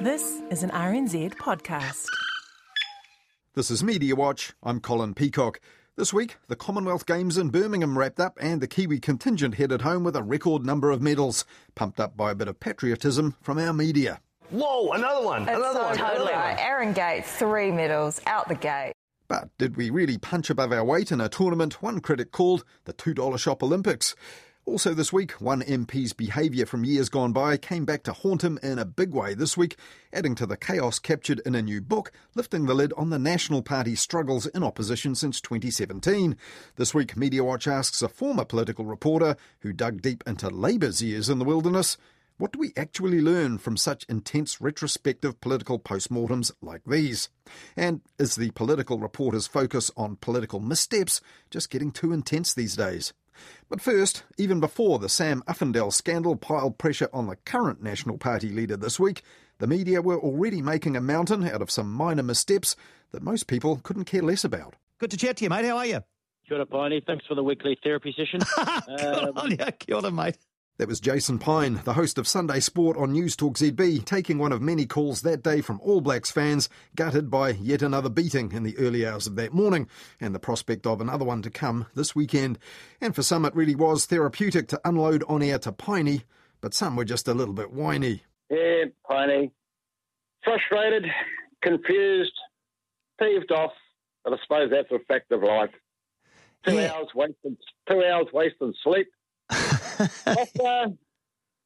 This is an RNZ podcast. This is Media Watch. I'm Colin Peacock. This week, the Commonwealth Games in Birmingham wrapped up and the Kiwi contingent headed home with a record number of medals, pumped up by a bit of patriotism from our media. Whoa, another one, It's another one. totally another right. one. Aaron Gates, three medals out the gate. But did we really punch above our weight in a tournament one critic called the $2 Shop Olympics? Also this week, one MP's behaviour from years gone by came back to haunt him in a big way this week, adding to the chaos captured in a new book, lifting the lid on the National Party's struggles in opposition since 2017. This week, Media Watch asks a former political reporter who dug deep into Labour's years in the wilderness, what do we actually learn from such intense retrospective political postmortems like these? And is the political reporter's focus on political missteps just getting too intense these days? But first, even before the Sam Uffindell scandal piled pressure on the current National Party leader this week, the media were already making a mountain out of some minor missteps that most people couldn't care less about. Good to chat to you, mate. How are you? Kia ora, Piney. Thanks for the weekly therapy session. Good um, on you. Kia ora, mate. That was Jason Pine, the host of Sunday Sport on News Talk ZB, taking one of many calls that day from All Blacks fans, gutted by yet another beating in the early hours of that morning, and the prospect of another one to come this weekend. And for some, it really was therapeutic to unload on air to Piney, but some were just a little bit whiny. yeah, Piney. Frustrated, confused, peeved off, but I suppose that's a fact of life. Two Yeah. hours wasted, two hours wasted sleep. Doctor,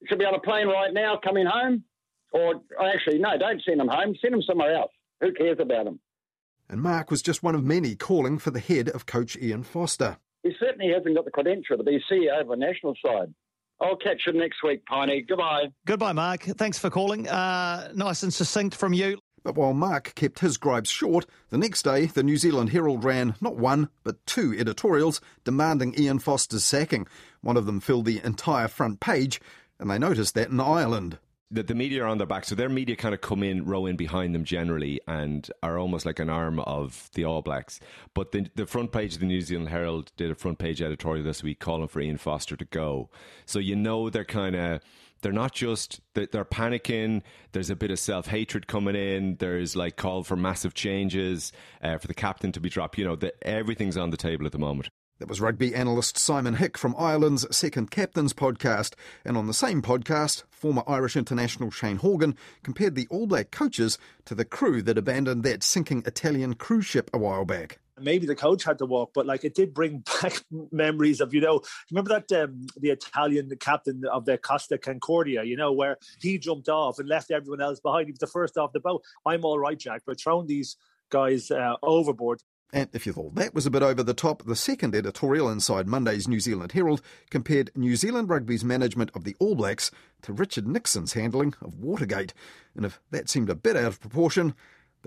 should be on a plane right now coming home. Or actually, no, don't send them home. Send them somewhere else. Who cares about them? And Mark was just one of many calling for the head of coach Ian Foster. He certainly hasn't got the credential to be CEO of a national side. I'll catch you next week, Piney. Goodbye. Goodbye, Mark. Thanks for calling. Uh, nice and succinct from you. But while Mark kept his gripes short, the next day the New Zealand Herald ran not one, but two editorials demanding Ian Foster's sacking. One of them filled the entire front page, and they noticed that in Ireland. the, the media are on their back, so their media kind of come in, row in behind them generally, and are almost like an arm of the All Blacks. But the, the front page of the New Zealand Herald did a front page editorial this week calling for Ian Foster to go. So you know they're kind of. They're not just they're, panicking. There's a bit of self hatred coming in. There's like call for massive changes uh, for the captain to be dropped. You know, everything's on the table at the moment. That was rugby analyst Simon Hick from Ireland's Second Captains podcast. And on the same podcast, former Irish international Shane Horgan compared the All Black coaches to the crew that abandoned that sinking Italian cruise ship a while back. Maybe the coach had to walk, but like it did bring back memories of you know remember that um, the Italian captain of the Costa Concordia, you know, where he jumped off and left everyone else behind. He was the first off the boat. I'm all right, Jack, but throwing these guys uh, overboard. And if you thought that was a bit over the top, the second editorial inside Monday's New Zealand Herald compared New Zealand Rugby's management of the All Blacks to Richard Nixon's handling of Watergate. And if that seemed a bit out of proportion,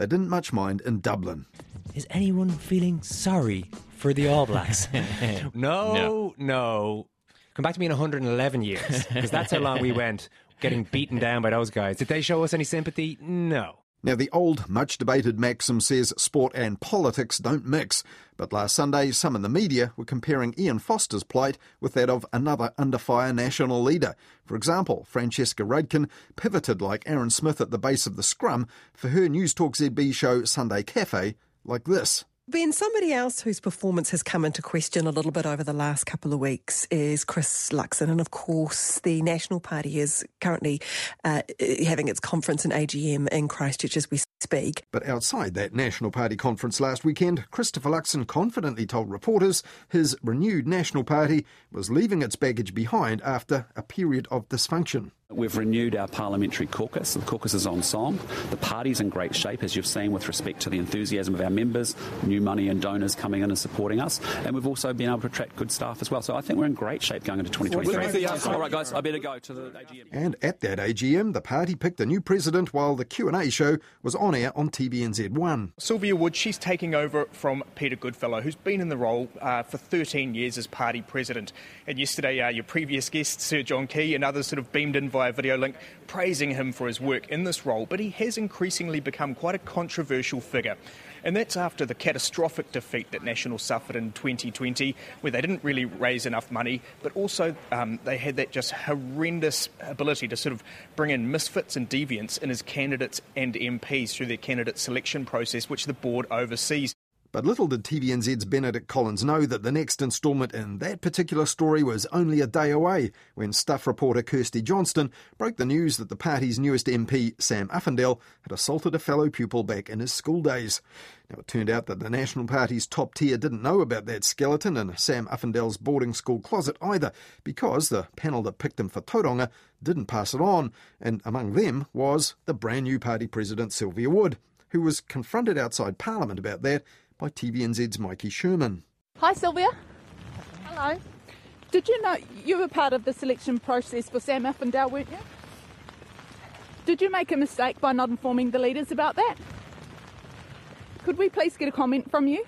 they didn't much mind in Dublin. Is anyone feeling sorry for the All Blacks? no, no, Come back to me in 111 years, because that's how long we went getting beaten down by those guys. Did they show us any sympathy? No. Now, the old, much debated maxim says sport and politics don't mix, but last Sunday, some in the media were comparing Ian Foster's plight with that of another under fire national leader. For example, Francesca Rudkin pivoted like Aaron Smith at the base of the scrum for her News Talk ZB show Sunday Cafe, like this. Ben, somebody else whose performance has come into question a little bit over the last couple of weeks is Chris Luxon. And of course, the National Party is currently uh, having its conference in AGM in Christchurch as we speak. But outside that National Party conference last weekend, Christopher Luxon confidently told reporters his renewed National Party was leaving its baggage behind after a period of dysfunction. We've renewed our parliamentary caucus. The caucus is ensemble. The party's in great shape, as you've seen, with respect to the enthusiasm of our members, new money and donors coming in and supporting us. And we've also been able to attract good staff as well. So I think we're in great shape going into 2023. All right, guys, I better go to the AGM. And at that AGM, the party picked a new president while the Q&A show was on air on TVNZ1. Sylvia Wood, she's taking over from Peter Goodfellow, who's been in the role uh, for 13 years as party president. And yesterday, uh, your previous guest, Sir John Key, and others sort of beamed in via video link, praising him for his work in this role, but he has increasingly become quite a controversial figure. And that's after the catastrophic defeat that National suffered in 2020, where they didn't really raise enough money, but also um, they had that just horrendous ability to sort of bring in misfits and deviants in as candidates and MPs through their candidate selection process, which the board oversees. But little did TVNZ's Benedict Collins know that the next instalment in that particular story was only a day away when Stuff reporter Kirsty Johnston broke the news that the party's newest MP, Sam Uffindell, had assaulted a fellow pupil back in his school days. Now, it turned out that the National Party's top tier didn't know about that skeleton in Sam Uffindell's boarding school closet either, because the panel that picked him for Tauranga didn't pass it on, and among them was the brand new party president, Sylvia Wood, who was confronted outside Parliament about that by TVNZ's Mikey Sherman. Hi, Sylvia. Hello. Did you know you were part of the selection process for Sam Uffindell, weren't you? Did you make a mistake by not informing the leaders about that? Could we please get a comment from you?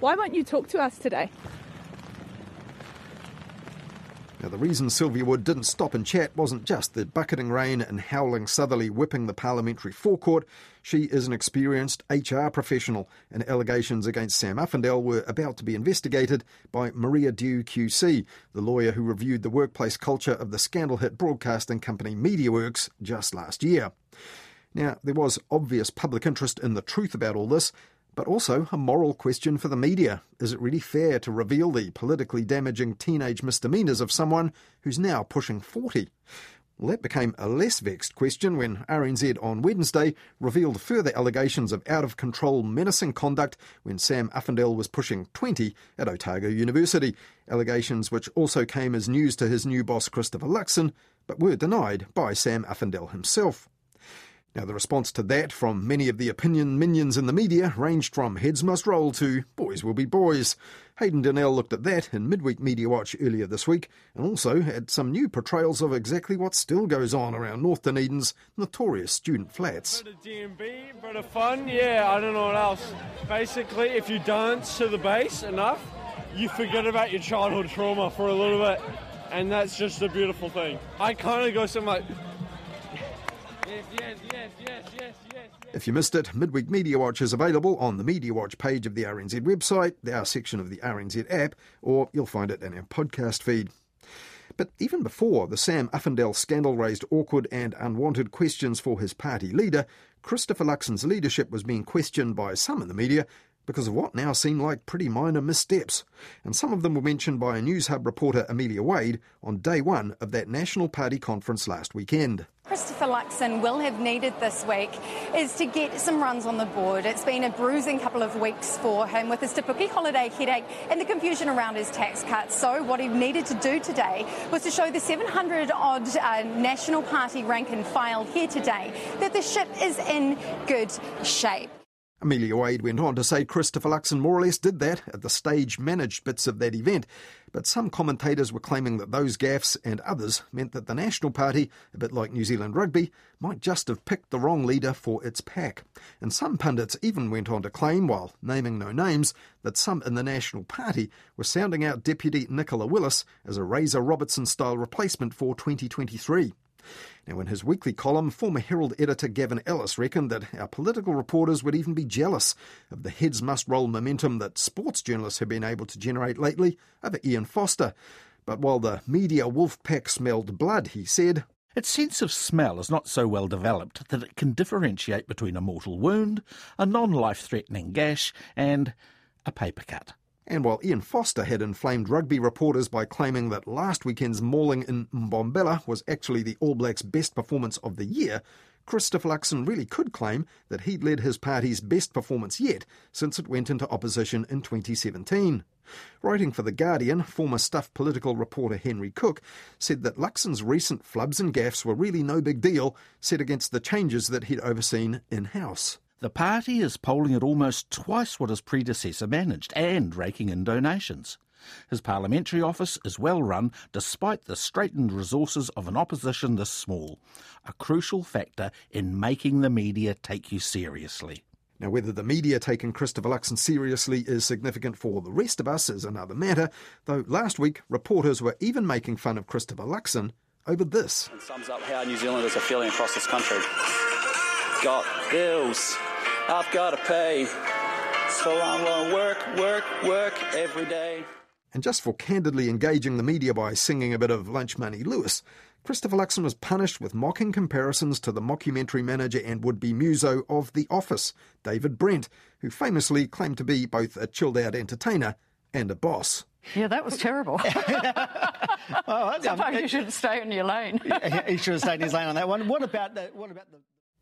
Why won't you talk to us today? Now, the reason Sylvia Wood didn't stop and chat wasn't just the bucketing rain and howling southerly whipping the parliamentary forecourt. She is an experienced HR professional, and allegations against Sam Uffindell were about to be investigated by Maria Dew QC, the lawyer who reviewed the workplace culture of the scandal hit broadcasting company MediaWorks just last year. Now, there was obvious public interest in the truth about all this, but also a moral question for the media. Is it really fair to reveal the politically damaging teenage misdemeanours of someone who's now pushing 40? Well, that became a less vexed question when RNZ on Wednesday revealed further allegations of out of control, menacing conduct when Sam Uffindell was pushing 20 at Otago University. Allegations which also came as news to his new boss, Christopher Luxon, but were denied by Sam Uffindell himself. Now, the response to that from many of the opinion minions in the media ranged from heads must roll to boys will be boys. Hayden Donnell looked at that in Midweek Media Watch earlier this week and also had some new portrayals of exactly what still goes on around North Dunedin's notorious student flats. Bit of DnB, bit of fun, yeah, I don't know what else. Basically, if you dance to the bass enough, you forget about your childhood trauma for a little bit, and that's just a beautiful thing. I kind of go something like. If you missed it, Midweek Media Watch is available on the Media Watch page of the RNZ website, our section of the RNZ app, or you'll find it in our podcast feed. But even before the Sam Uffindell scandal raised awkward and unwanted questions for his party leader, Christopher Luxon's leadership was being questioned by some in the media because of what now seem like pretty minor missteps. And some of them were mentioned by a News Hub reporter, Amelia Wade, on day one of that National Party conference last weekend. Christopher Luxon will have needed this week is to get some runs on the board. It's been a bruising couple of weeks for him with his Te Puke holiday headache and the confusion around his tax cuts. So what he needed to do today was to show the 700 odd uh, National Party rank and file here today that the ship is in good shape. Amelia Wade went on to say Christopher Luxon more or less did that at the stage managed bits of that event, but some commentators were claiming that those gaffes and others meant that the National Party, a bit like New Zealand Rugby, might just have picked the wrong leader for its pack. And some pundits even went on to claim, while naming no names, that some in the National Party were sounding out Deputy Nicola Willis as a Razor Robertson style replacement for 2023. Now, in his weekly column, former Herald editor Gavin Ellis reckoned that our political reporters would even be jealous of the heads must roll momentum that sports journalists have been able to generate lately over Ian Foster. But while the media wolf pack smelled blood, he said, its sense of smell is not so well developed that it can differentiate between a mortal wound, a non life threatening gash, and a paper cut. And while Ian Foster had inflamed rugby reporters by claiming that last weekend's mauling in Mbombela was actually the All Blacks' best performance of the year, Christopher Luxon really could claim that he'd led his party's best performance yet since it went into opposition in 2017. Writing for The Guardian, former Stuff political reporter Henry Cook said that Luxon's recent flubs and gaffes were really no big deal set against the changes that he'd overseen in house. The party is polling at almost twice what his predecessor managed and raking in donations. His parliamentary office is well run despite the straitened resources of an opposition this small, a crucial factor in making the media take you seriously. Now, whether the media taking Christopher Luxon seriously is significant for the rest of us is another matter, though last week reporters were even making fun of Christopher Luxon over this. It sums up how New Zealanders are feeling across this country. Got bills, I've got to pay, so I'm going to work, work, work every day. And just for candidly engaging the media by singing a bit of Lunch Money Lewis, Christopher Luxon was punished with mocking comparisons to the mockumentary manager and would be muso of The Office, David Brent, who famously claimed to be both a chilled out entertainer and a boss. Yeah, that was terrible. well, Sometimes you should stay in your lane. he should have stayed in his lane on that one. What about the, what about the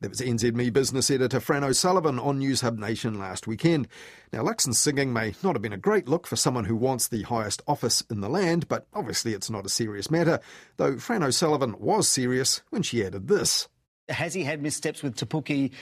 There was NZME business editor Fran O'Sullivan on News Hub Nation last weekend. Now, Luxon's singing may not have been a great look for someone who wants the highest office in the land, but obviously it's not a serious matter, though Fran O'Sullivan was serious when she added this. Has he had missteps with Te Puke,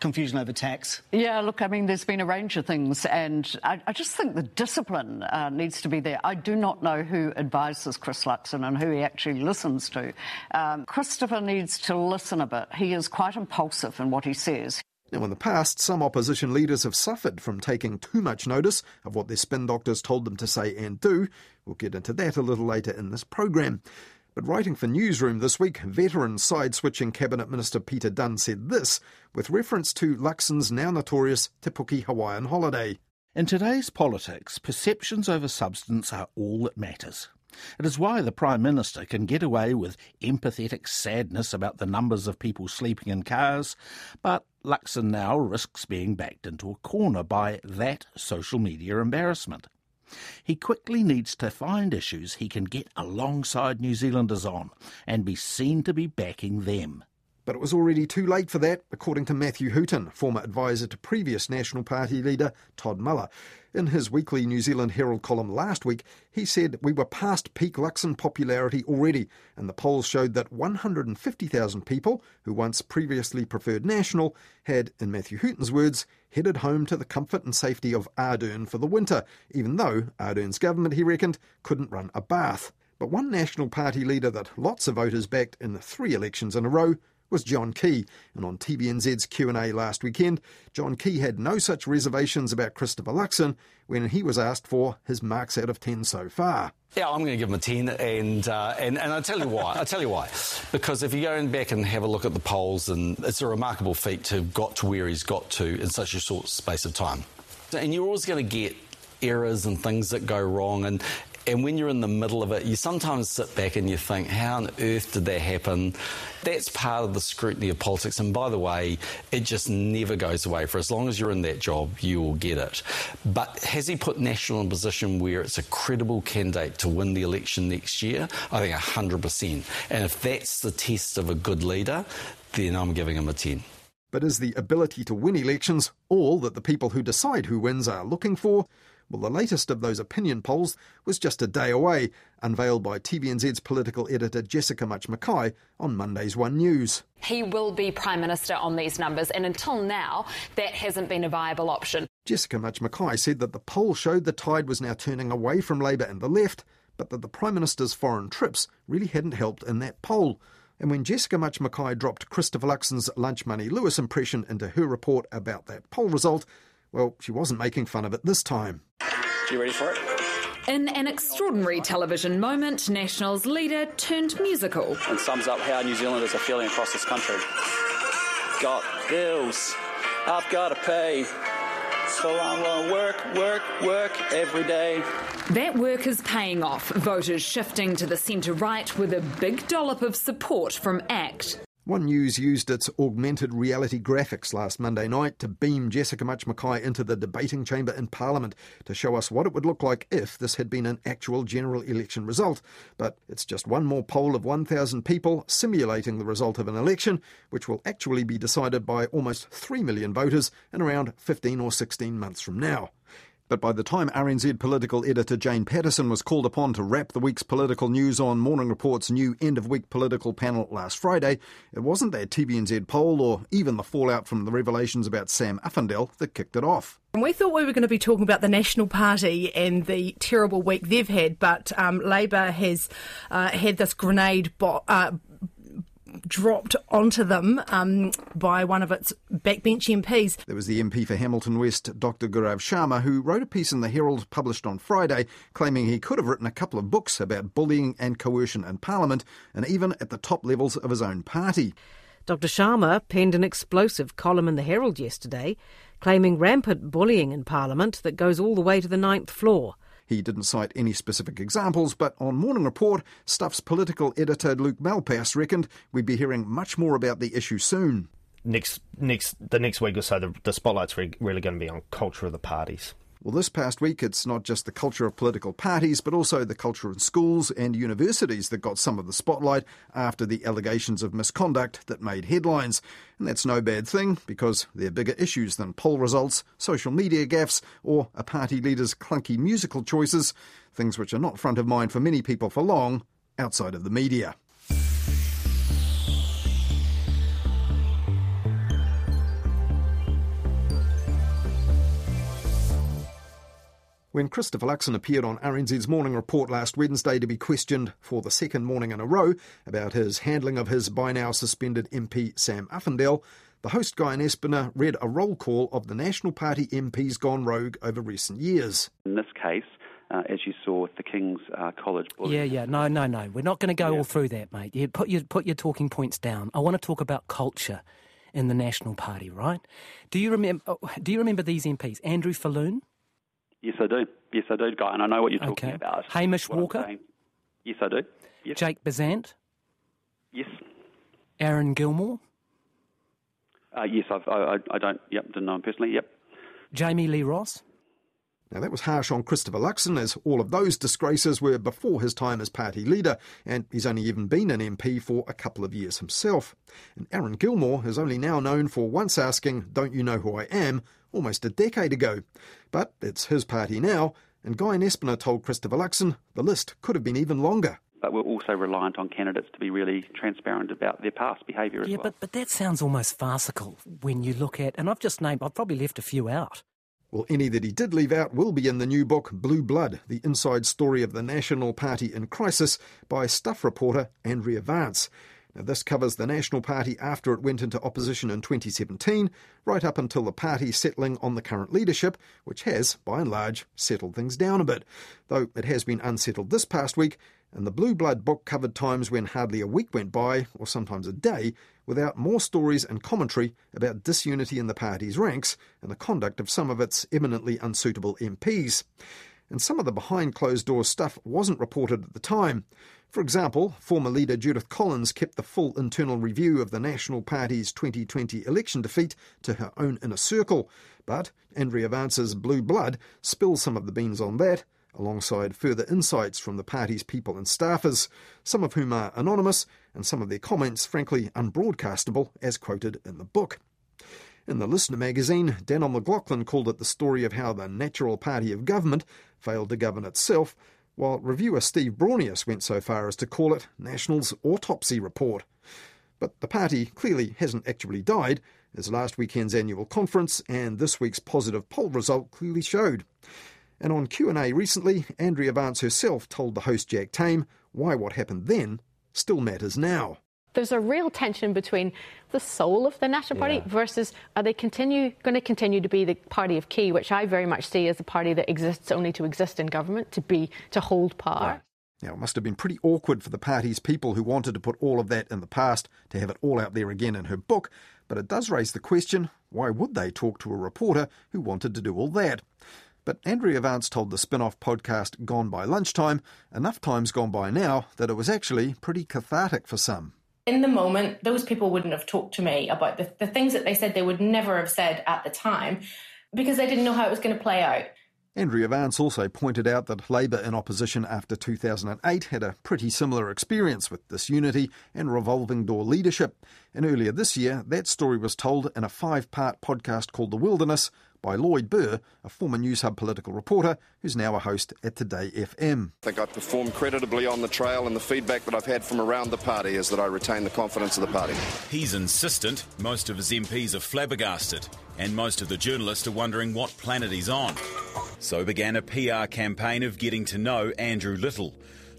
confusion over tax? Yeah, look, I mean, there's been a range of things, and I, I just think the discipline uh, needs to be there. I do not know who advises Chris Luxon and who he actually listens to. Um, Christopher needs to listen a bit. He is quite impulsive in what he says. Now, in the past, some opposition leaders have suffered from taking too much notice of what their spin doctors told them to say and do. We'll get into that a little later in this program. But writing for Newsroom this week, veteran side switching Cabinet Minister Peter Dunne said this with reference to Luxon's now notorious Te Puke Hawaiian holiday. In today's politics, perceptions over substance are all that matters. It is why the Prime Minister can get away with empathetic sadness about the numbers of people sleeping in cars, but Luxon now risks being backed into a corner by that social media embarrassment. He quickly needs to find issues he can get alongside New Zealanders on and be seen to be backing them. But it was already too late for that, according to Matthew Hooton, former advisor to previous National Party leader Todd Muller. In his weekly New Zealand Herald column last week, he said we were past peak Luxon popularity already, and the polls showed that 150,000 people who once previously preferred National had, in Matthew Hooton's words, headed home to the comfort and safety of Ardern for the winter, even though Ardern's government, he reckoned, couldn't run a bath. But one National Party leader that lots of voters backed in three elections in a row was John Key, and on TVNZ's Q&A last weekend, John Key had no such reservations about Christopher Luxon when he was asked for his marks out of 10 so far. Yeah, I'm going to give him a 10, and, uh, and, and I'll tell you why. I'll tell you why. Because if you go back and have a look at the polls, and it's a remarkable feat to have got to where he's got to in such a short space of time. And you're always going to get errors and things that go wrong, and, and when you're in the middle of it, you sometimes sit back and you think, how on earth did that happen? That's part of the scrutiny of politics. And by the way, it just never goes away. For as long as you're in that job, you will get it. But has he put National in a position where it's a credible candidate to win the election next year? I think 100%. And if that's the test of a good leader, then I'm giving him a 10. But is the ability to win elections all that the people who decide who wins are looking for? Well, the latest of those opinion polls was just a day away, unveiled by TVNZ's political editor Jessica Mutch McKay on Monday's One News. He will be Prime Minister on these numbers, and until now, that hasn't been a viable option. Jessica Mutch McKay said that the poll showed the tide was now turning away from Labour and the left, but that the Prime Minister's foreign trips really hadn't helped in that poll. And when Jessica Mutch McKay dropped Christopher Luxon's Lunch Money Lewis impression into her report about that poll result, well, she wasn't making fun of it this time. You ready for it? In an extraordinary television moment, National's leader turned musical. And sums up how New Zealanders are feeling across this country. Got bills, I've got to pay. So I'm going to work, work, work every day. That work is paying off, voters shifting to the centre right with a big dollop of support from ACT. One News used its augmented reality graphics last Monday night to beam Jessica Mutch McKay into the debating chamber in Parliament to show us what it would look like if this had been an actual general election result. But it's just one more poll of 1,000 people simulating the result of an election, which will actually be decided by almost 3 million voters in around 15 or 16 months from now. But by the time RNZ political editor Jane Patterson was called upon to wrap the week's political news on Morning Report's new end of week political panel last Friday, it wasn't that TVNZ poll or even the fallout from the revelations about Sam Uffindell that kicked it off. We thought we were going to be talking about the National Party and the terrible week they've had, but um, Labor has uh, had this grenade uh, dropped onto them um, by one of its backbench MPs. There was the MP for Hamilton West, Dr. Gaurav Sharma, who wrote a piece in the Herald published on Friday claiming he could have written a couple of books about bullying and coercion in Parliament and even at the top levels of his own party. Dr. Sharma penned an explosive column in the Herald yesterday claiming rampant bullying in Parliament that goes all the way to the ninth floor. He didn't cite any specific examples, but on Morning Report, Stuff's political editor Luke Malpass reckoned we'd be hearing much more about the issue soon. Next, next, the next week or so, the, the spotlight's re- really going to be on culture of the parties. Well, this past week, it's not just the culture of political parties, but also the culture in schools and universities that got some of the spotlight after the allegations of misconduct that made headlines. And that's no bad thing, because they're bigger issues than poll results, social media gaffes, or a party leader's clunky musical choices, things which are not front of mind for many people for long outside of the media. When Christopher Luxon appeared on RNZ's morning report last Wednesday to be questioned for the second morning in a row about his handling of his by now suspended MP Sam Uffindell, the host Guyon Espiner read a roll call of the National Party MPs gone rogue over recent years. In this case, uh, as you saw with the King's uh, College bullying. Yeah, yeah, no, no, no. We're not going to go yeah. all through that, mate. You put your put your talking points down. I want to talk about culture in the National Party, right? Do you remember? Oh, do you remember these MPs? Andrew Falloon. Yes, I do. Yes, I do, Guy, and I know what you're talking okay. about. Hamish Walker. Yes, I do. Yes. Jake Bezant. Yes. Aaron Gilmore. Uh, yes, I've, I, I don't. Yep, didn't know him personally. Yep. Jami-Lee Ross. Now, that was harsh on Christopher Luxon, as all of those disgraces were before his time as party leader, and he's only even been an MP for a couple of years himself. And Aaron Gilmore is only now known for once asking, Don't you know who I am? almost a decade ago. But it's his party now, and Guyon Espiner told Christopher Luxon the list could have been even longer. But we're also reliant on candidates to be really transparent about their past behaviour as yeah, well. but, but that sounds almost farcical when you look at, and I've just named, I've probably left a few out. Well, any that he did leave out will be in the new book, Blue Blood The Inside Story of the National Party in Crisis, by Stuff reporter Andrea Vance. Now, this covers the National Party after it went into opposition in 2017, right up until the party settling on the current leadership, which has, by and large, settled things down a bit. Though it has been unsettled this past week, and the Blue Blood book covered times when hardly a week went by, or sometimes a day, without more stories and commentary about disunity in the party's ranks and the conduct of some of its eminently unsuitable MPs. And some of the behind closed doors stuff wasn't reported at the time. For example, former leader Judith Collins kept the full internal review of the National Party's 2020 election defeat to her own inner circle, but Andrea Vance's Blue Blood spills some of the beans on that, alongside further insights from the party's people and staffers, some of whom are anonymous, and some of their comments frankly unbroadcastable, as quoted in the book. In the Listener magazine, Danyl Mclauchlan called it the story of how the natural party of government failed to govern itself while reviewer Steve Braunias went so far as to call it National's autopsy report. But the party clearly hasn't actually died, as last weekend's annual conference and this week's positive poll result clearly showed. And on Q&A recently, Andrea Vance herself told the host Jack Tame why what happened then still matters now there's a real tension between the soul of the National Party yeah. versus are they continue going to continue to be the party of key, which I very much see as a party that exists only to exist in government, to be to hold power. Now, it must have been pretty awkward for the party's people who wanted to put all of that in the past to have it all out there again in her book, but it does raise the question why would they talk to a reporter who wanted to do all that? But Andrea Vance told the spin off podcast Gone by Lunchtime enough times gone by now that it was actually pretty cathartic for some in the moment, those people wouldn't have talked to me about the, the things that they said they would never have said at the time because they didn't know how it was going to play out. Andrea Vance also pointed out that Labour in opposition after 2008 had a pretty similar experience with disunity and revolving door leadership. And earlier this year, that story was told in a five part podcast called The Wilderness, by Lloyd Burr, a former News Hub political reporter who's now a host at Today FM. I think I performed creditably on the trail, and the feedback that I've had from around the party is that I retain the confidence of the party. He's insistent. Most of his MPs are flabbergasted, and most of the journalists are wondering what planet he's on. So began a PR campaign of getting to know Andrew Little.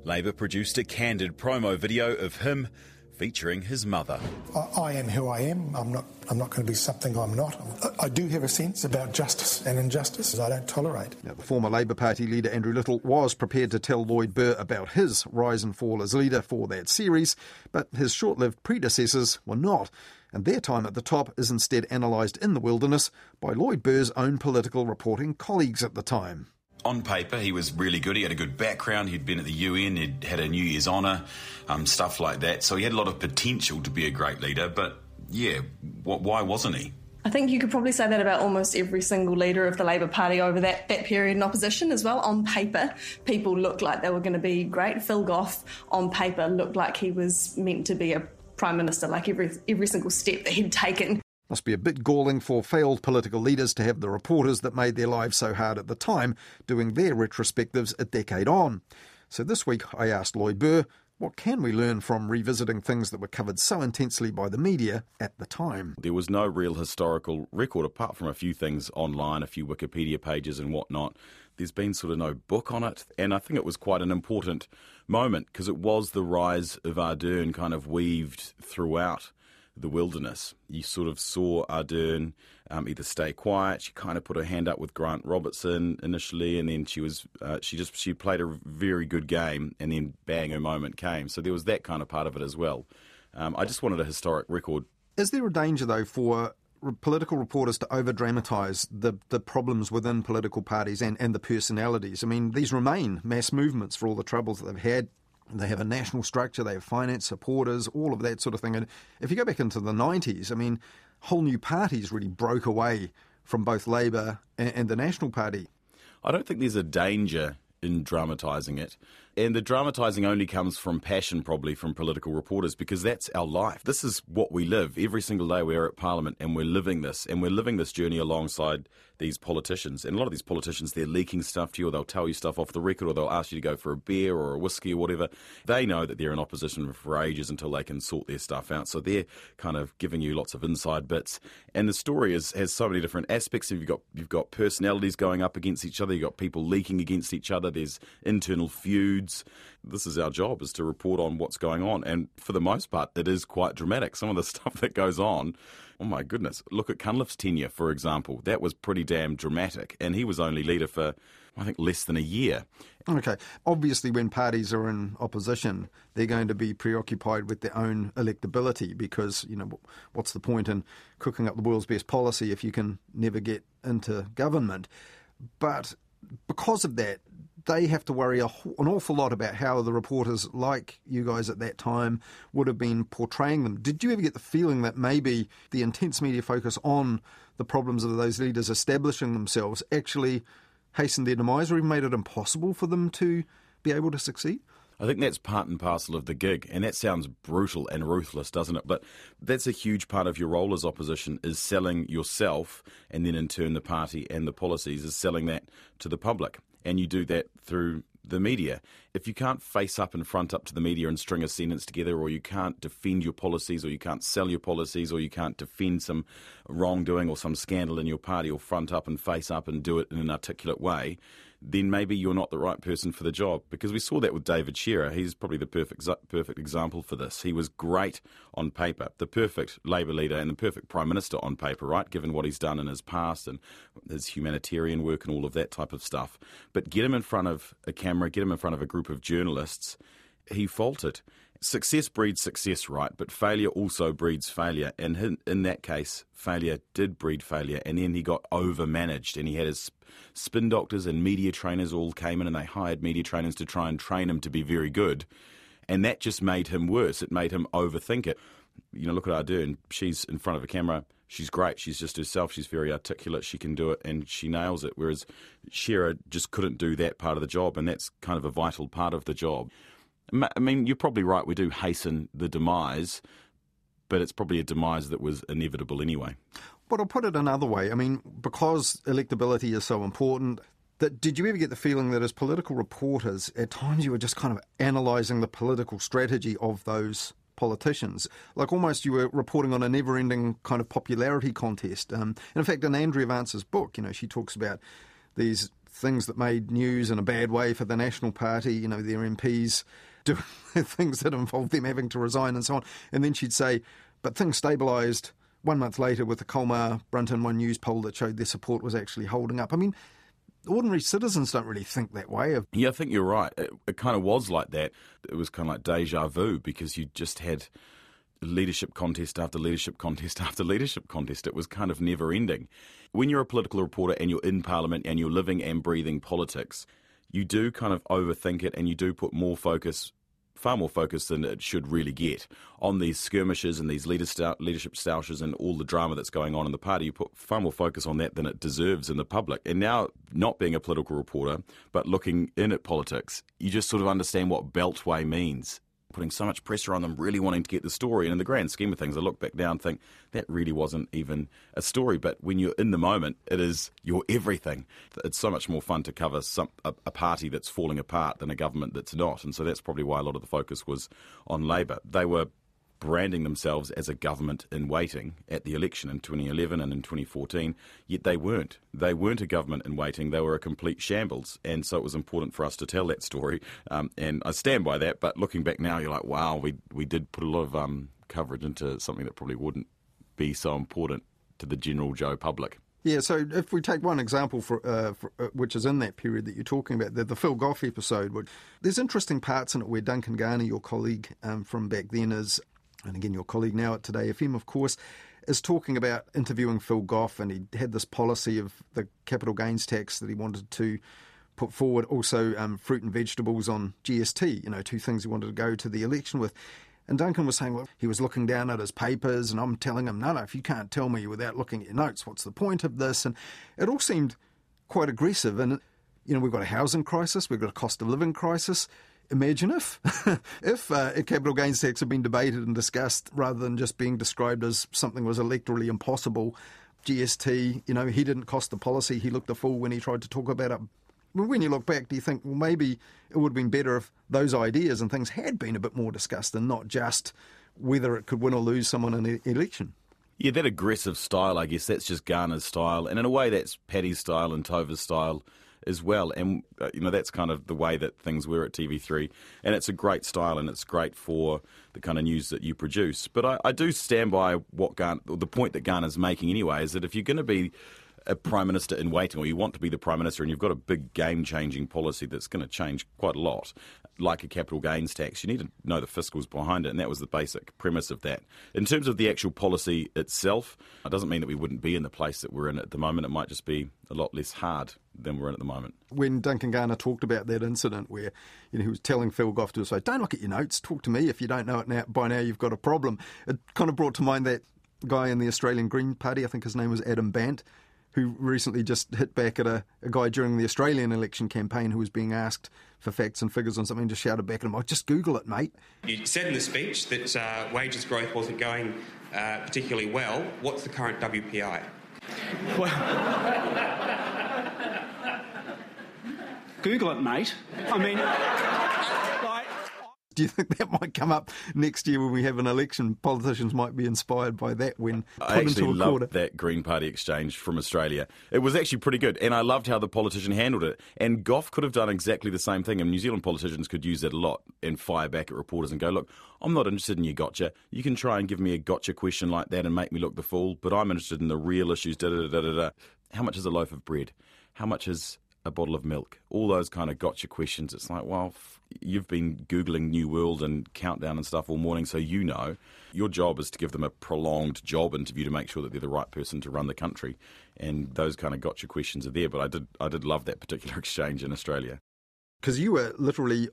Labor produced a candid promo video of him featuring his mother. I, I am who I am. I'm not, I'm not going to be something I'm not. I, I do have a sense about justice and injustice I don't tolerate. Now, the former Labour Party leader Andrew Little was prepared to tell Lloyd Burr about his rise and fall as leader for that series, but his short lived predecessors were not and their time at the top is instead analysed in the wilderness by Lloyd Burr's own political reporting colleagues at the time. On paper, he was really good. He had a good background. He'd been at the UN. He'd had a New Year's honour, um, stuff like that. So he had a lot of potential to be a great leader. But yeah, why wasn't he? I think you could probably say that about almost every single leader of the Labour Party over that, that period in opposition as well. On paper, people looked like they were going to be great. Phil Goff, on paper, looked like he was meant to be a prime minister, like every every single step that he'd taken. Must be a bit galling for failed political leaders to have the reporters that made their lives so hard at the time doing their retrospectives a decade on. So this week I asked Lloyd Burr, what can we learn from revisiting things that were covered so intensely by the media at the time? There was no real historical record apart from a few things online, a few Wikipedia pages and whatnot. There's been sort of no book on it, and I think it was quite an important moment because it was the rise of Ardern kind of weaved throughout the wilderness. You sort of saw Ardern um, either stay quiet. She kind of put her hand up with Grant Robertson initially, and then she was uh, she just she played a very good game, and then bang, her moment came. So there was that kind of part of it as well. Um, I just wanted a historic record. Is there a danger though for political reporters to over dramatise the, the problems within political parties and, and the personalities. I mean, these remain mass movements for all the troubles that they've had. They have a national structure, they have finance supporters, all of that sort of thing. And if you go back into the 90s, I mean, whole new parties really broke away from both Labour and, and the National Party. I don't think there's a danger in dramatising it. And the dramatising only comes from passion, probably from political reporters, because that's our life. This is what we live. Every single day we're at Parliament and we're living this, and we're living this journey alongside these politicians. And a lot of these politicians, they're leaking stuff to you, or they'll tell you stuff off the record, or they'll ask you to go for a beer or a whiskey or whatever. They know that they're in opposition for ages until they can sort their stuff out. So they're kind of giving you lots of inside bits. And the story is, has so many different aspects. You've got you've got personalities going up against each other. You've got people leaking against each other. There's internal feuds. This is our job: is to report on what's going on. And for the most part, it is quite dramatic. Some of the stuff that goes on Oh my goodness. Look at Cunliffe's tenure, for example. That was pretty damn dramatic. And he was only leader for, I think, less than a year. Okay. Obviously, when parties are in opposition, they're going to be preoccupied with their own electability because, you know, what's the point in cooking up the world's best policy if you can never get into government? But because of that, they have to worry a, an awful lot about how the reporters like you guys at that time would have been portraying them. Did you ever get the feeling that maybe the intense media focus on the problems of those leaders establishing themselves actually hastened their demise or even made it impossible for them to be able to succeed? I think that's part and parcel of the gig, and that sounds brutal and ruthless, doesn't it? But that's a huge part of your role as opposition is selling yourself, and then in turn the party and the policies is selling that to the public and you do that through the media. If you can't face up and front up to the media and string a sentence together, or you can't defend your policies, or you can't sell your policies, or you can't defend some wrongdoing or some scandal in your party, or front up and face up and do it in an articulate way, then maybe you're not the right person for the job. Because we saw that with David Shearer. He's probably the perfect perfect example for this. He was great on paper, the perfect Labour leader and the perfect Prime Minister on paper, right? Given what he's done in his past and his humanitarian work and all of that type of stuff. But get him in front of a camera, get him in front of a group of journalists, he faltered. Success breeds success, right? But failure also breeds failure. And in that case, failure did breed failure. And then he got overmanaged and he had his spin doctors and media trainers all came in and they hired media trainers to try and train him to be very good. And that just made him worse. It made him overthink it. You know, look at Ardern. She's in front of a camera. She's great. She's just herself. She's very articulate. She can do it and she nails it. Whereas Shearer just couldn't do that part of the job. And that's kind of a vital part of the job. I mean, you're probably right. We do hasten the demise, but it's probably a demise that was inevitable anyway. But I'll put it another way. I mean, because electability is so important, that did you ever get the feeling that as political reporters, at times you were just kind of analysing the political strategy of those politicians? Like almost you were reporting on a never ending kind of popularity contest. Um, and in fact, in Andrea Vance's book, you know, she talks about these things that made news in a bad way for the National Party, you know, their MPs doing things that involved them having to resign and so on. And then she'd say, but things stabilised one month later with the Colmar Brunton One News poll that showed their support was actually holding up. I mean, ordinary citizens don't really think that way. Yeah, I think you're right. It, it kind of was like that. It was kind of like deja vu because you just had leadership contest after leadership contest after leadership contest. It was kind of never ending. When you're a political reporter and you're in Parliament and you're living and breathing politics, you do kind of overthink it and you do put more focus far more focus than it should really get on these skirmishes and these leadership stoushes and all the drama that's going on in the party. You put far more focus on that than it deserves in the public. And now, not being a political reporter, but looking in at politics, you just sort of understand what beltway means putting so much pressure on them, really wanting to get the story. And in the grand scheme of things, I look back now and think that really wasn't even a story. But when you're in the moment, it is your everything. It's so much more fun to cover some, a, a party that's falling apart than a government that's not. And so that's probably why a lot of the focus was on Labour. They were branding themselves as a government in waiting at the election in 2011 and in 2014, yet they weren't. They weren't a government in waiting, they were a complete shambles. And so it was important for us to tell that story. Um, and I stand by that, but looking back now, you're like, wow, we, we did put a lot of um, coverage into something that probably wouldn't be so important to the general Joe public. Yeah, so if we take one example for, uh, for uh, which is in that period that you're talking about, the, the Phil Goff episode, which, there's interesting parts in it where Duncan Garner, your colleague um, from back then, is and again, your colleague now at Today FM, of course, is talking about interviewing Phil Goff, and he had this policy of the capital gains tax that he wanted to put forward, also um, fruit and vegetables on GST, you know, two things he wanted to go to the election with. And Duncan was saying, well, he was looking down at his papers, and I'm telling him, no, no, if you can't tell me without looking at your notes, what's the point of this? And it all seemed quite aggressive. And, you know, we've got a housing crisis, we've got a cost of living crisis. Imagine if, if uh, capital gains tax had been debated and discussed rather than just being described as something was electorally impossible. GST, you know, he didn't cost the policy. He looked a fool when he tried to talk about it. When you look back, do you think, well, maybe it would have been better if those ideas and things had been a bit more discussed and not just whether it could win or lose someone in an election? Yeah, that aggressive style, I guess, that's just Garner's style. And in a way, that's Paddy's style and Tova's style as well. And, uh, you know, that's kind of the way that things were at TV3. And it's a great style and it's great for the kind of news that you produce. But I, I do stand by what Garner, the point that Garner's making anyway, is that if you're going to be a prime minister in waiting, or you want to be the prime minister, and you've got a big game-changing policy that's going to change quite a lot, like a capital gains tax, you need to know the fiscals behind it, and that was the basic premise of that. In terms of the actual policy itself, it doesn't mean that we wouldn't be in the place that we're in at the moment. It might just be a lot less hard than we're in at the moment. When Duncan Garner talked about that incident where you know, he was telling Phil Goff to say, "Don't look at your notes, talk to me. If you don't know it now, by now you've got a problem." It kind of brought to mind that guy in the Australian Green Party. I think his name was Adam Bandt who recently just hit back at a, a, guy during the Australian election campaign who was being asked for facts and figures on something, just shouted back at him, oh, just Google it, mate. You said in the speech that uh, wages growth wasn't going uh, particularly well. What's the current WPI? Well, Google it, mate. I mean, do you think that might come up next year when we have an election? Politicians might be inspired by that when put I actually into a loved that Green Party exchange from Australia. It was actually pretty good, and I loved how the politician handled it. And Goff could have done exactly the same thing, and New Zealand politicians could use that a lot and fire back at reporters and go, "Look, I'm not interested in your gotcha. You can try and give me a gotcha question like that and make me look the fool, but I'm interested in the real issues." Da da da da da. How much is a loaf of bread? How much is a bottle of milk? All those kind of gotcha questions. It's like, well, you've been Googling New World and Countdown and stuff all morning, so you know. Your job is to give them a prolonged job interview to make sure that they're the right person to run the country. And those kind of gotcha questions are there. But I did, I did love that particular exchange in Australia. Because you were literally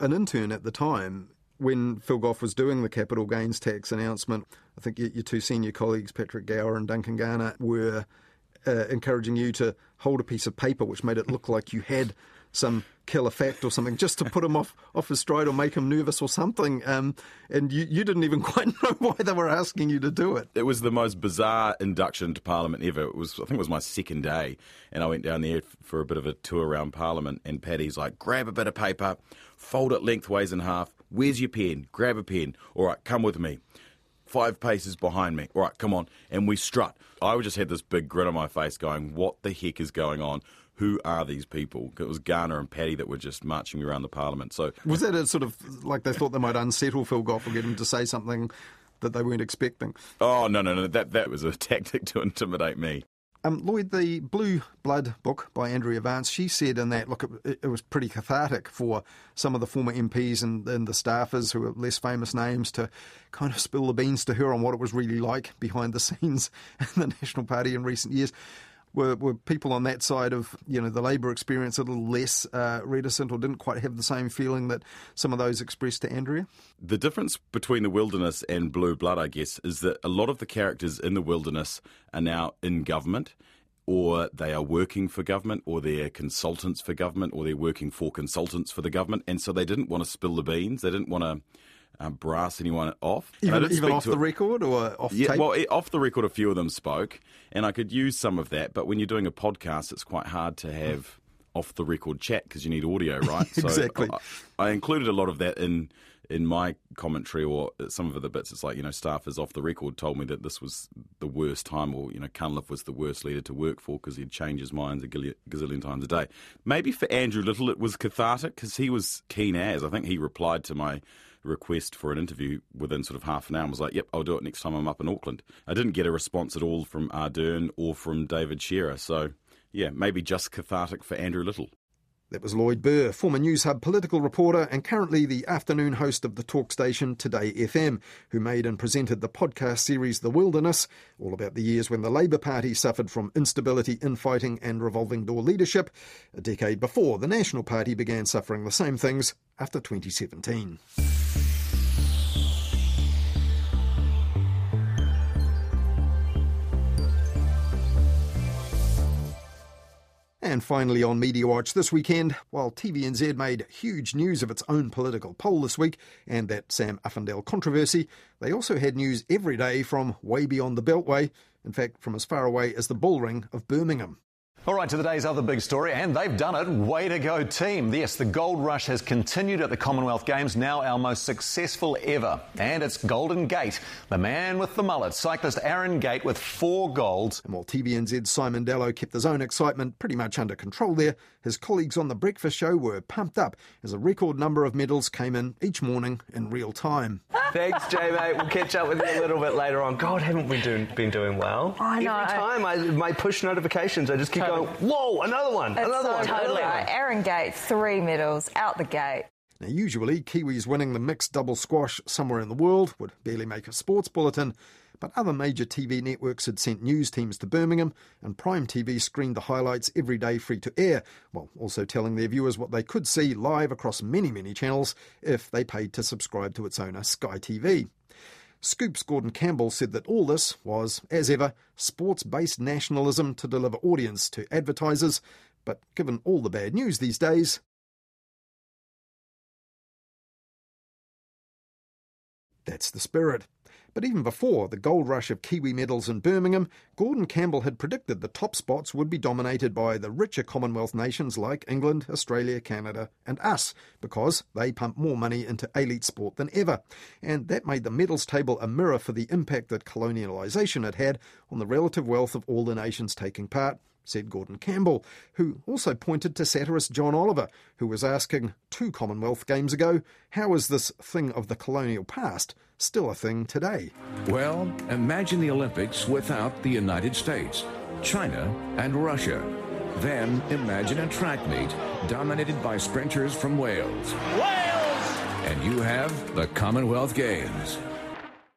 an intern at the time when Phil Goff was doing the capital gains tax announcement. I think your two senior colleagues, Patrick Gower and Duncan Garner, were uh, encouraging you to hold a piece of paper which made it look like you had some killer fact or something just to put him off off his stride or make him nervous or something. Um, and you, you didn't even quite know why they were asking you to do it. It was the most bizarre induction to Parliament ever. It was I think it was my second day, and I went down there for a bit of a tour around Parliament. And Paddy's like, grab a bit of paper, fold it lengthways in half. Where's your pen? Grab a pen. All right, come with me five paces behind me. All right, come on. And we strut. I just had this big grin on my face going, what the heck is going on? who are these people? It was Garner and Paddy that were just marching me around the parliament. So was that a sort of like they thought they might unsettle Phil Goff or get him to say something that they weren't expecting? Oh no, no, no! That that was a tactic to intimidate me. Um, Lloyd, the Blue Blood book by Andrea Vance, she said in that, look, it, it was pretty cathartic for some of the former MPs and, and, the staffers who are less famous names to kind of spill the beans to her on what it was really like behind the scenes in the National Party in recent years were, were people on that side of you know the Labor experience a little less uh, reticent or didn't quite have the same feeling that some of those expressed to Andrea? The difference between the wilderness and Blue Blood, I guess, is that a lot of the characters in the wilderness are now in government. Or they are working for government, or they're consultants for government, or they're working for consultants for the government. And so they didn't want to spill the beans. They didn't want to um, brass anyone off. Even, even off the record or off yeah, tape? Well, off the record, a few of them spoke, and I could use some of that. But when you're doing a podcast, it's quite hard to have off the record chat because you need audio, right? exactly. So I, I, included a lot of that in in my commentary or some of the bits. It's like you know, staffers off the record told me that this was the worst time, or you know, Cunliffe was the worst leader to work for because he'd change his mind a gazillion times a day. Maybe for Andrew Little, it was cathartic because he was keen as. I think he replied to my request for an interview within sort of half an hour and was like, yep, I'll do it next time I'm up in Auckland. I didn't get a response at all from Ardern or from David Shearer. So, yeah, maybe just cathartic for Andrew Little. That was Lloyd Burr, former Newshub political reporter and currently the afternoon host of the talk station Today FM, who made and presented the podcast series The Wilderness, all about the years when the Labour Party suffered from instability, infighting, and revolving door leadership, a decade before the National Party began suffering the same things after 2017. And finally, on Mediawatch this weekend, while TVNZ made huge news of its own political poll this week and that Sam Uffindell controversy, they also had news every day from way beyond the Beltway, in fact, from as far away as the bullring of Birmingham. All right, to the day's other big story, and they've done it. Way to go, team. Yes, the gold rush has continued at the Commonwealth Games, now our most successful ever. And it's Golden Gate, the man with the mullet, cyclist Aaron Gate with four golds. And while TVNZ's Simon Dallow kept his own excitement pretty much under control there, his colleagues on The Breakfast Show were pumped up as a record number of medals came in each morning in real time. Thanks, Jay, mate. We'll catch up with you a little bit later on. God, haven't we doing, been doing well? I know. Every time I, my push notifications, I just keep totally. Going, whoa, another one, it's another so one. Totally. Another one. Aaron Gates, three medals, out the gate. Now, usually, Kiwis winning the mixed double squash somewhere in the world would barely make a sports bulletin, but other major TV networks had sent news teams to Birmingham, and Prime TV screened the highlights every day free to air, while also telling their viewers what they could see live across many, many channels if they paid to subscribe to its owner, Sky TV. Scoop's Gordon Campbell said that all this was, as ever, sports based nationalism to deliver audience to advertisers, but given all the bad news these days, that's the spirit. But even before the gold rush of Kiwi medals in Birmingham, Gordon Campbell had predicted the top spots would be dominated by the richer Commonwealth nations like England, Australia, Canada, and us, because they pump more money into elite sport than ever. And that made the medals table a mirror for the impact that colonialisation had had on the relative wealth of all the nations taking part said Gordon Campbell, who also pointed to satirist John Oliver, who was asking two Commonwealth Games ago, how is this thing of the colonial past still a thing today? Well, imagine the Olympics without the United States, China, and Russia. Then imagine a track meet dominated by sprinters from Wales. Wales! And you have the Commonwealth Games.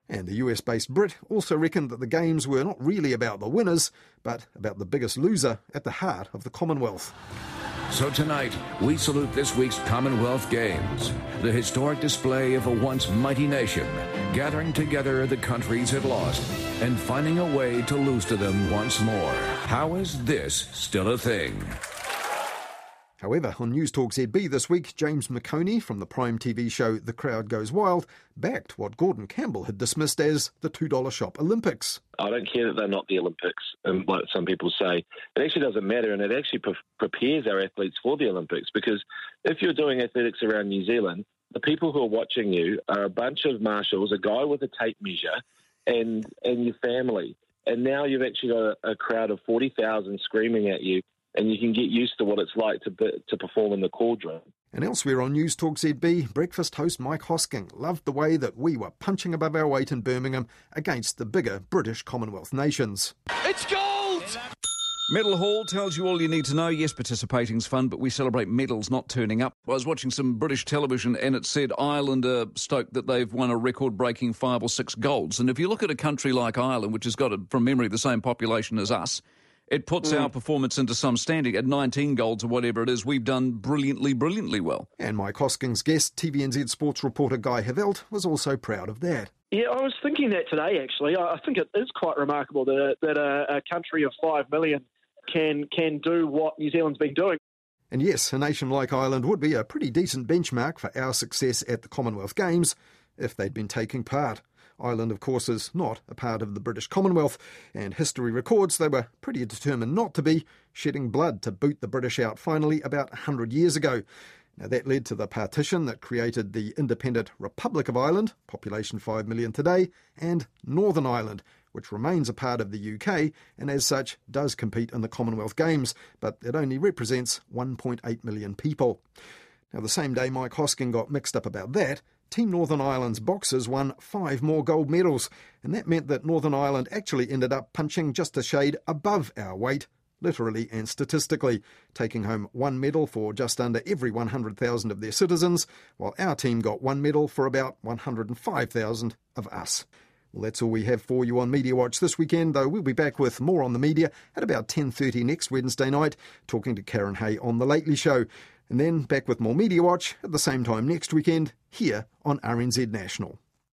And the US based Brit also reckoned that the Games were not really about the winners, but about the biggest loser at the heart of the Commonwealth. So tonight, we salute this week's Commonwealth Games, the historic display of a once mighty nation, gathering together the countries it lost and finding a way to lose to them once more. How is this still a thing? However, on News Talk ZB this week, James McOnie from the Prime TV show The Crowd Goes Wild backed what Gordon Campbell had dismissed as the $2 shop Olympics. I don't care that they're not the Olympics, and like some people say, it actually doesn't matter, and it actually pre- prepares our athletes for the Olympics because if you're doing athletics around New Zealand, the people who are watching you are a bunch of marshals, a guy with a tape measure, and and your family. And now you've actually got a, a crowd of 40,000 screaming at you and you can get used to what it's like to to perform in the cauldron. And elsewhere on News Talk ZB, breakfast host Mike Hosking loved the way that we were punching above our weight in Birmingham against the bigger British Commonwealth nations. It's gold! Medal haul tells you all you need to know. Yes, participating's fun, but we celebrate medals, not turning up. I was watching some British television and it said Ireland are stoked that they've won a record breaking five or six golds. And if you look at a country like Ireland, which has got, from memory, the same population as us, it puts mm. our performance into some standing. At 19 golds or whatever it is, we've done brilliantly, brilliantly well. And Mike Hosking's guest, TVNZ sports reporter Guy Heveldt, was also proud of that. Yeah, I was thinking that today, actually. I think it is quite remarkable that, that a, a country of 5 million can, can do what New Zealand's been doing. And yes, a nation like Ireland would be a pretty decent benchmark for our success at the Commonwealth Games if they'd been taking part. Ireland, of course, is not a part of the British Commonwealth, and history records they were pretty determined not to be, shedding blood to boot the British out finally about 100 years ago. Now, that led to the partition that created the independent Republic of Ireland, population 5 million today, and Northern Ireland, which remains a part of the UK and as such does compete in the Commonwealth Games, but it only represents 1.8 million people. Now, the same day Mike Hosking got mixed up about that, Team Northern Ireland's boxers won five more gold medals, and that meant that Northern Ireland actually ended up punching just a shade above our weight, literally and statistically, taking home one medal for just under every 100,000 of their citizens, while our team got one medal for about 105,000 of us. Well, that's all we have for you on Mediawatch this weekend, though we'll be back with more on the media at about 10.30 next Wednesday night, talking to Karen Hay on The Lately Show. And then back with more Mediawatch at the same time next weekend here on RNZ National.